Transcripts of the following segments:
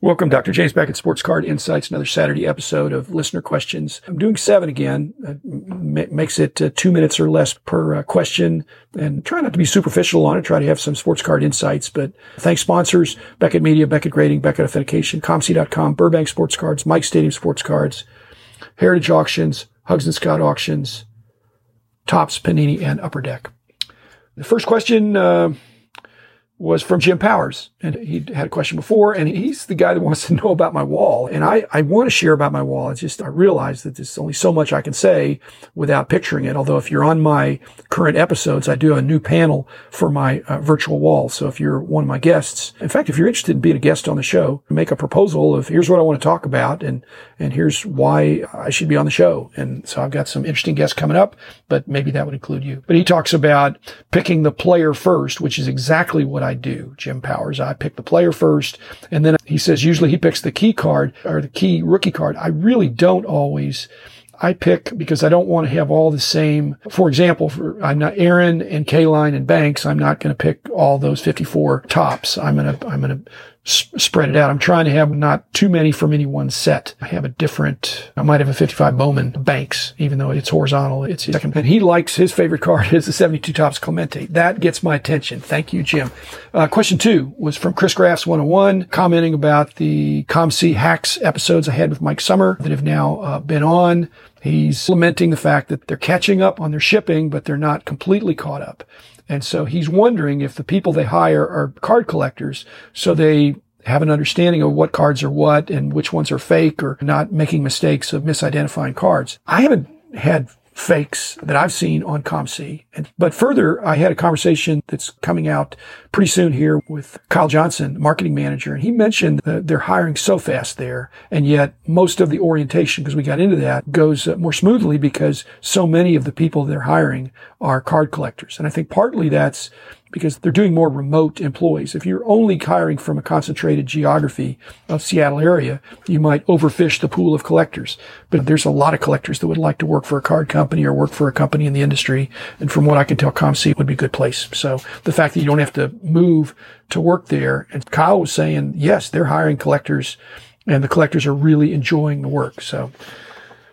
Welcome, Dr. James back at Sports Card Insights, another Saturday episode of listener questions. I'm doing seven again. It makes it uh, two minutes or less per uh, question and try not to be superficial on it. Try to have some sports card insights, but thanks sponsors, Beckett Media, Beckett Grading, Beckett Authentication, ComC.com, Burbank Sports Cards, Mike Stadium Sports Cards, Heritage Auctions, Huggins and Scott Auctions, Topps, Panini, and Upper Deck. The first question, uh, was from Jim Powers. And he had a question before, and he's the guy that wants to know about my wall. And I, I want to share about my wall. It's just, I realize that there's only so much I can say without picturing it. Although if you're on my current episodes, I do a new panel for my uh, virtual wall. So if you're one of my guests, in fact, if you're interested in being a guest on the show, make a proposal of here's what I want to talk about and, and here's why I should be on the show. And so I've got some interesting guests coming up, but maybe that would include you. But he talks about picking the player first, which is exactly what I do, Jim Powers. I pick the player first. And then he says usually he picks the key card or the key rookie card. I really don't always. I pick because I don't want to have all the same. For example, for I'm not Aaron and Kaline and Banks. I'm not going to pick all those 54 Topps. I'm going to, I'm going to spread it out. I'm trying to have not too many from any one set. I have a different, I might have a 55 Bowman Banks, even though it's horizontal. It's second. And he likes his favorite card is the 72 Topps Clemente. That gets my attention. Thank you, Jim. Uh, question two was from Chris Graffs 101, commenting about the ComC hacks episodes I had with Mike Summer that have now uh, been on. He's lamenting the fact that they're catching up on their shipping, but they're not completely caught up. And so he's wondering if the people they hire are card collectors. So they have an understanding of what cards are what and which ones are fake or not making mistakes of misidentifying cards. I haven't had fakes that I've seen on ComC. And, but further, I had a conversation that's coming out pretty soon here with Kyle Johnson, marketing manager, and he mentioned that they're hiring so fast there. And yet most of the orientation, because we got into that, goes uh, more smoothly because so many of the people they're hiring are card collectors. And I think partly that's because they're doing more remote employees. If you're only hiring from a concentrated geography of Seattle area, you might overfish the pool of collectors. But there's a lot of collectors that would like to work for a card company or work for a company in the industry. And from what I can tell, ComC would be a good place. So the fact that you don't have to move to work there, and Kyle was saying, yes, they're hiring collectors and the collectors are really enjoying the work. So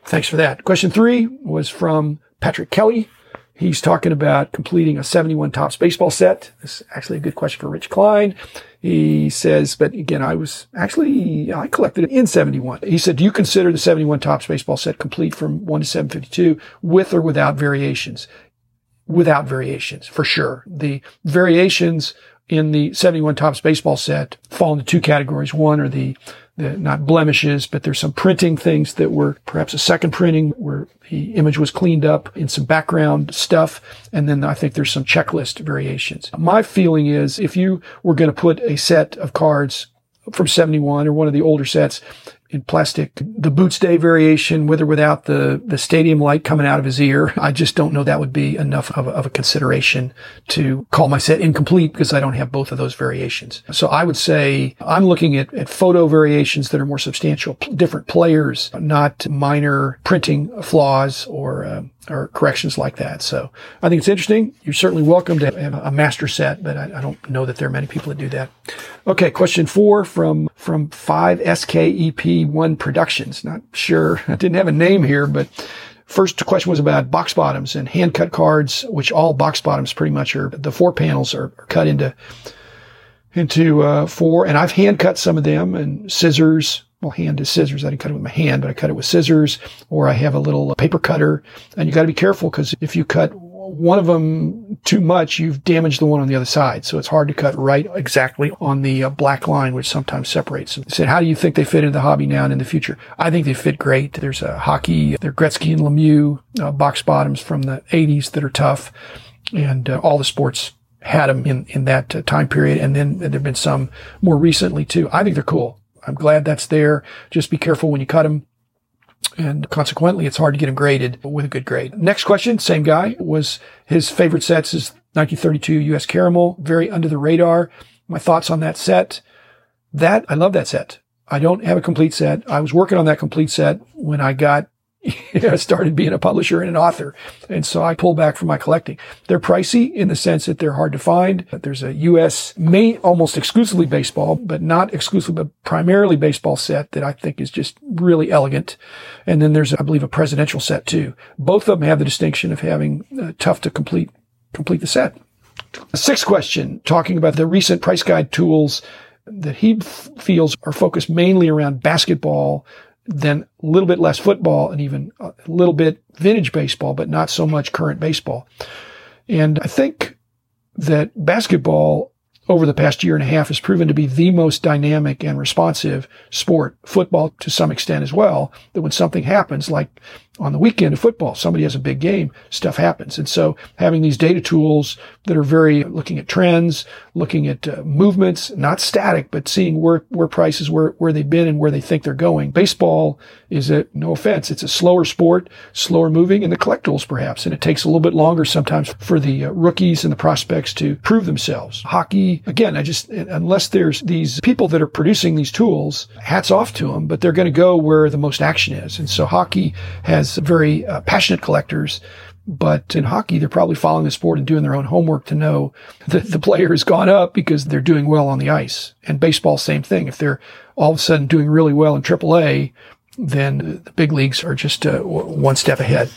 thanks for that. Question three was from Patrick Kelly. He's talking about completing a 71 Topps baseball set. This is actually a good question for Rich Klein. He says, but again, I was actually, I collected it in 71. He said, do you consider the 71 Topps baseball set complete from 1 to 752 with or without variations? Without variations, for sure. The variations in the 71 Topps baseball set fall into two categories. One are the the, not blemishes, but there's some printing things that were perhaps a second printing where the image was cleaned up in some background stuff. And then I think there's some checklist variations. My feeling is if you were going to put a set of cards from 71 or one of the older sets in plastic. The Boots Day variation, with or without the, the stadium light coming out of his ear, I just don't know that would be enough of a, of a consideration to call my set incomplete because I don't have both of those variations. So I would say I'm looking at, at photo variations that are more substantial, different players, not minor printing flaws or uh, or corrections like that. So I think it's interesting. You're certainly welcome to have a master set, but I, I don't know that there are many people that do that. Okay. Question four from, from five SKEP one productions. Not sure. I didn't have a name here, but First question was about box bottoms and hand cut cards, which all box bottoms pretty much are, the four panels are, cut into, into, uh, four. And I've hand cut some of them and scissors, well, hand is scissors. I didn't cut it with my hand, but I cut it with scissors or I have a little paper cutter and you got to be careful because if you cut one of them too much, you've damaged the one on the other side. So it's hard to cut right exactly on the uh, black line, which sometimes separates them. said, how do you think they fit into the hobby now and in the future? I think they fit great. There's a hockey, there Gretzky and Lemieux uh, box bottoms from the 80s that are tough and uh, all the sports had them in, in that uh, time period. And then there've been some more recently too. I think they're cool. I'm glad that's there. Just be careful when you cut them. And consequently, it's hard to get them graded with a good grade. Next question, same guy, was his favorite sets is 1932 US Caramel, very under the radar. My thoughts on that set. That, I love that set. I don't have a complete set. I was working on that complete set when I got started being a publisher and an author. And so I pulled back from my collecting. They're pricey in the sense that they're hard to find. There's a U.S. main, almost exclusively baseball, but not exclusively, but primarily baseball set that I think is just really elegant. And then there's, I believe, a presidential set too. Both of them have the distinction of having uh, tough to complete, complete the set. Sixth question, talking about the recent price guide tools that he f- feels are focused mainly around basketball, then a little bit less football and even a little bit vintage baseball, but not so much current baseball. And I think that basketball over the past year and a half has proven to be the most dynamic and responsive sport, football to some extent as well, that when something happens, like on the weekend of football, somebody has a big game, stuff happens. And so having these data tools that are very looking at trends, looking at uh, movements, not static, but seeing where, where prices, where, where they've been and where they think they're going. Baseball is a, no offense, it's a slower sport, slower moving and the collectibles perhaps. And it takes a little bit longer sometimes for the uh, rookies and the prospects to prove themselves. Hockey, again, I just, unless there's these people that are producing these tools, hats off to them, but they're going to go where the most action is. And so hockey has has very uh, passionate collectors. But in hockey, they're probably following the sport and doing their own homework to know that the player has gone up because they're doing well on the ice. And baseball, same thing. If they're all of a sudden doing really well in AAA, then the big leagues are just uh, one step ahead.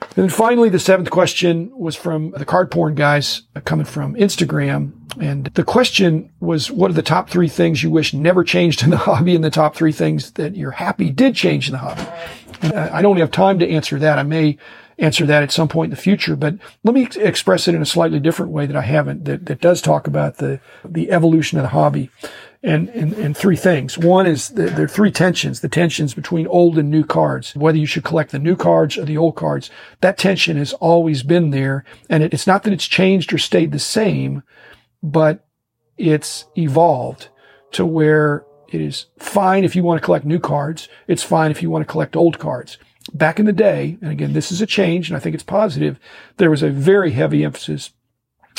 And then finally, the seventh question was from the card porn guys uh, coming from Instagram. And the question was, what are the top three things you wish never changed in the hobby and the top three things that you're happy did change in the hobby? I don't have time to answer that. I may answer that at some point in the future, but let me express it in a slightly different way that I haven't, that, that does talk about the, the evolution of the hobby and, and, and three things. One is the, there are three tensions, the tensions between old and new cards, whether you should collect the new cards or the old cards. That tension has always been there. And it, it's not that it's changed or stayed the same, but it's evolved to where it is fine if you want to collect new cards. It's fine if you want to collect old cards. Back in the day, and again, this is a change and I think it's positive, there was a very heavy emphasis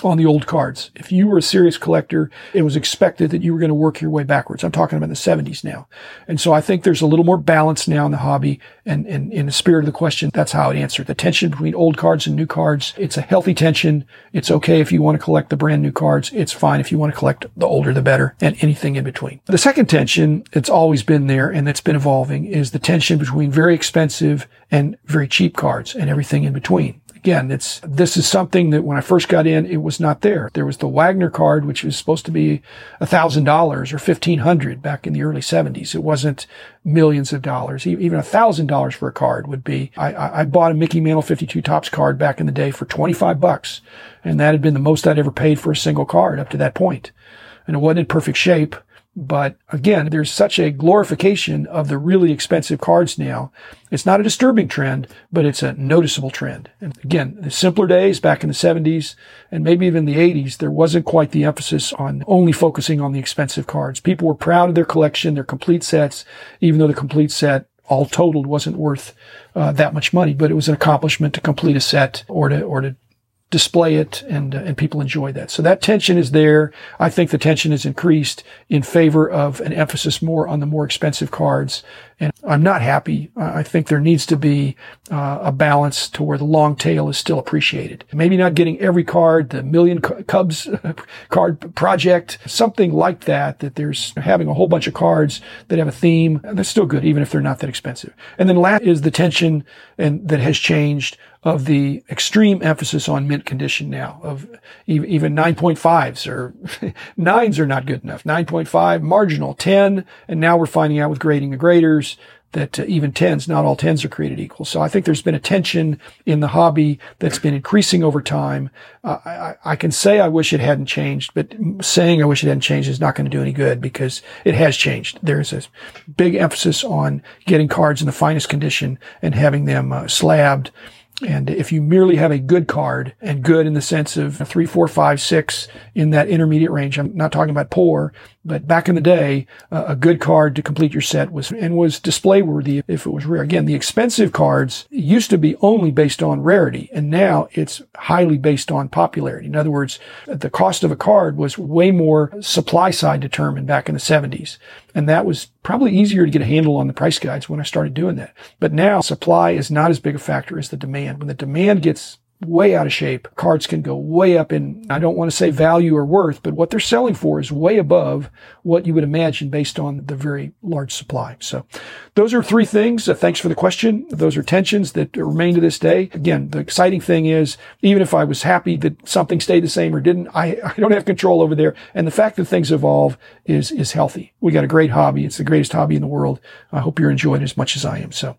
on the old cards. If you were a serious collector, it was expected that you were going to work your way backwards. I'm talking about the 70s now. And so I think there's a little more balance now in the hobby. And, and in the spirit of the question, that's how it answered. The tension between old cards and new cards, it's a healthy tension. It's okay if you want to collect the brand new cards. It's fine if you want to collect the older, the better, and anything in between. The second tension, it's always been there and that's been evolving, is the tension between very expensive and very cheap cards and everything in between again, it's, this is something that when I first got in, it was not there. There was the Wagner card, which was supposed to be a thousand dollars or fifteen hundred back in the early seventies. It wasn't millions of dollars. Even a thousand dollars for a card would be, I, I bought a Mickey Mantle 52 Topps card back in the day for 25 bucks. And that had been the most I'd ever paid for a single card up to that point. And it wasn't in perfect shape. But again, there's such a glorification of the really expensive cards now. It's not a disturbing trend, but it's a noticeable trend. And again, the simpler days back in the 70s and maybe even the 80s, there wasn't quite the emphasis on only focusing on the expensive cards. People were proud of their collection, their complete sets, even though the complete set all totaled wasn't worth uh, that much money, but it was an accomplishment to complete a set or to, or to display it and uh, and people enjoy that. So that tension is there. I think the tension is increased in favor of an emphasis more on the more expensive cards. And I'm not happy. I think there needs to be uh, a balance to where the long tail is still appreciated. Maybe not getting every card, the million Cubs card project, something like that, that there's having a whole bunch of cards that have a theme. That's still good, even if they're not that expensive. And then last is the tension and that has changed of the extreme emphasis on mint condition now of even 9.5s or nines are not good enough. 9.5 marginal 10. And now we're finding out with grading the graders that uh, even tens, not all tens are created equal. So I think there's been a tension in the hobby that's been increasing over time. Uh, I, I, can say I wish it hadn't changed, but saying I wish it hadn't changed is not going to do any good because it has changed. There's a big emphasis on getting cards in the finest condition and having them uh, slabbed and if you merely have a good card and good in the sense of three, four, five, six in that intermediate range, I'm not talking about poor, but back in the day, uh, a good card to complete your set was, and was display worthy if it was rare. Again, the expensive cards used to be only based on rarity and now it's highly based on popularity. In other words, the cost of a card was way more supply side determined back in the 70s. And that was probably easier to get a handle on the price guides when I started doing that. But now supply is not as big a factor as the demand. When the demand gets way out of shape. Cards can go way up in, I don't want to say value or worth, but what they're selling for is way above what you would imagine based on the very large supply. So those are three things. Uh, thanks for the question. Those are tensions that remain to this day. Again, the exciting thing is even if I was happy that something stayed the same or didn't, I, I don't have control over there. And the fact that things evolve is, is healthy. We got a great hobby. It's the greatest hobby in the world. I hope you're enjoying it as much as I am. So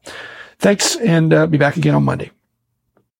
thanks and uh, be back again on Monday.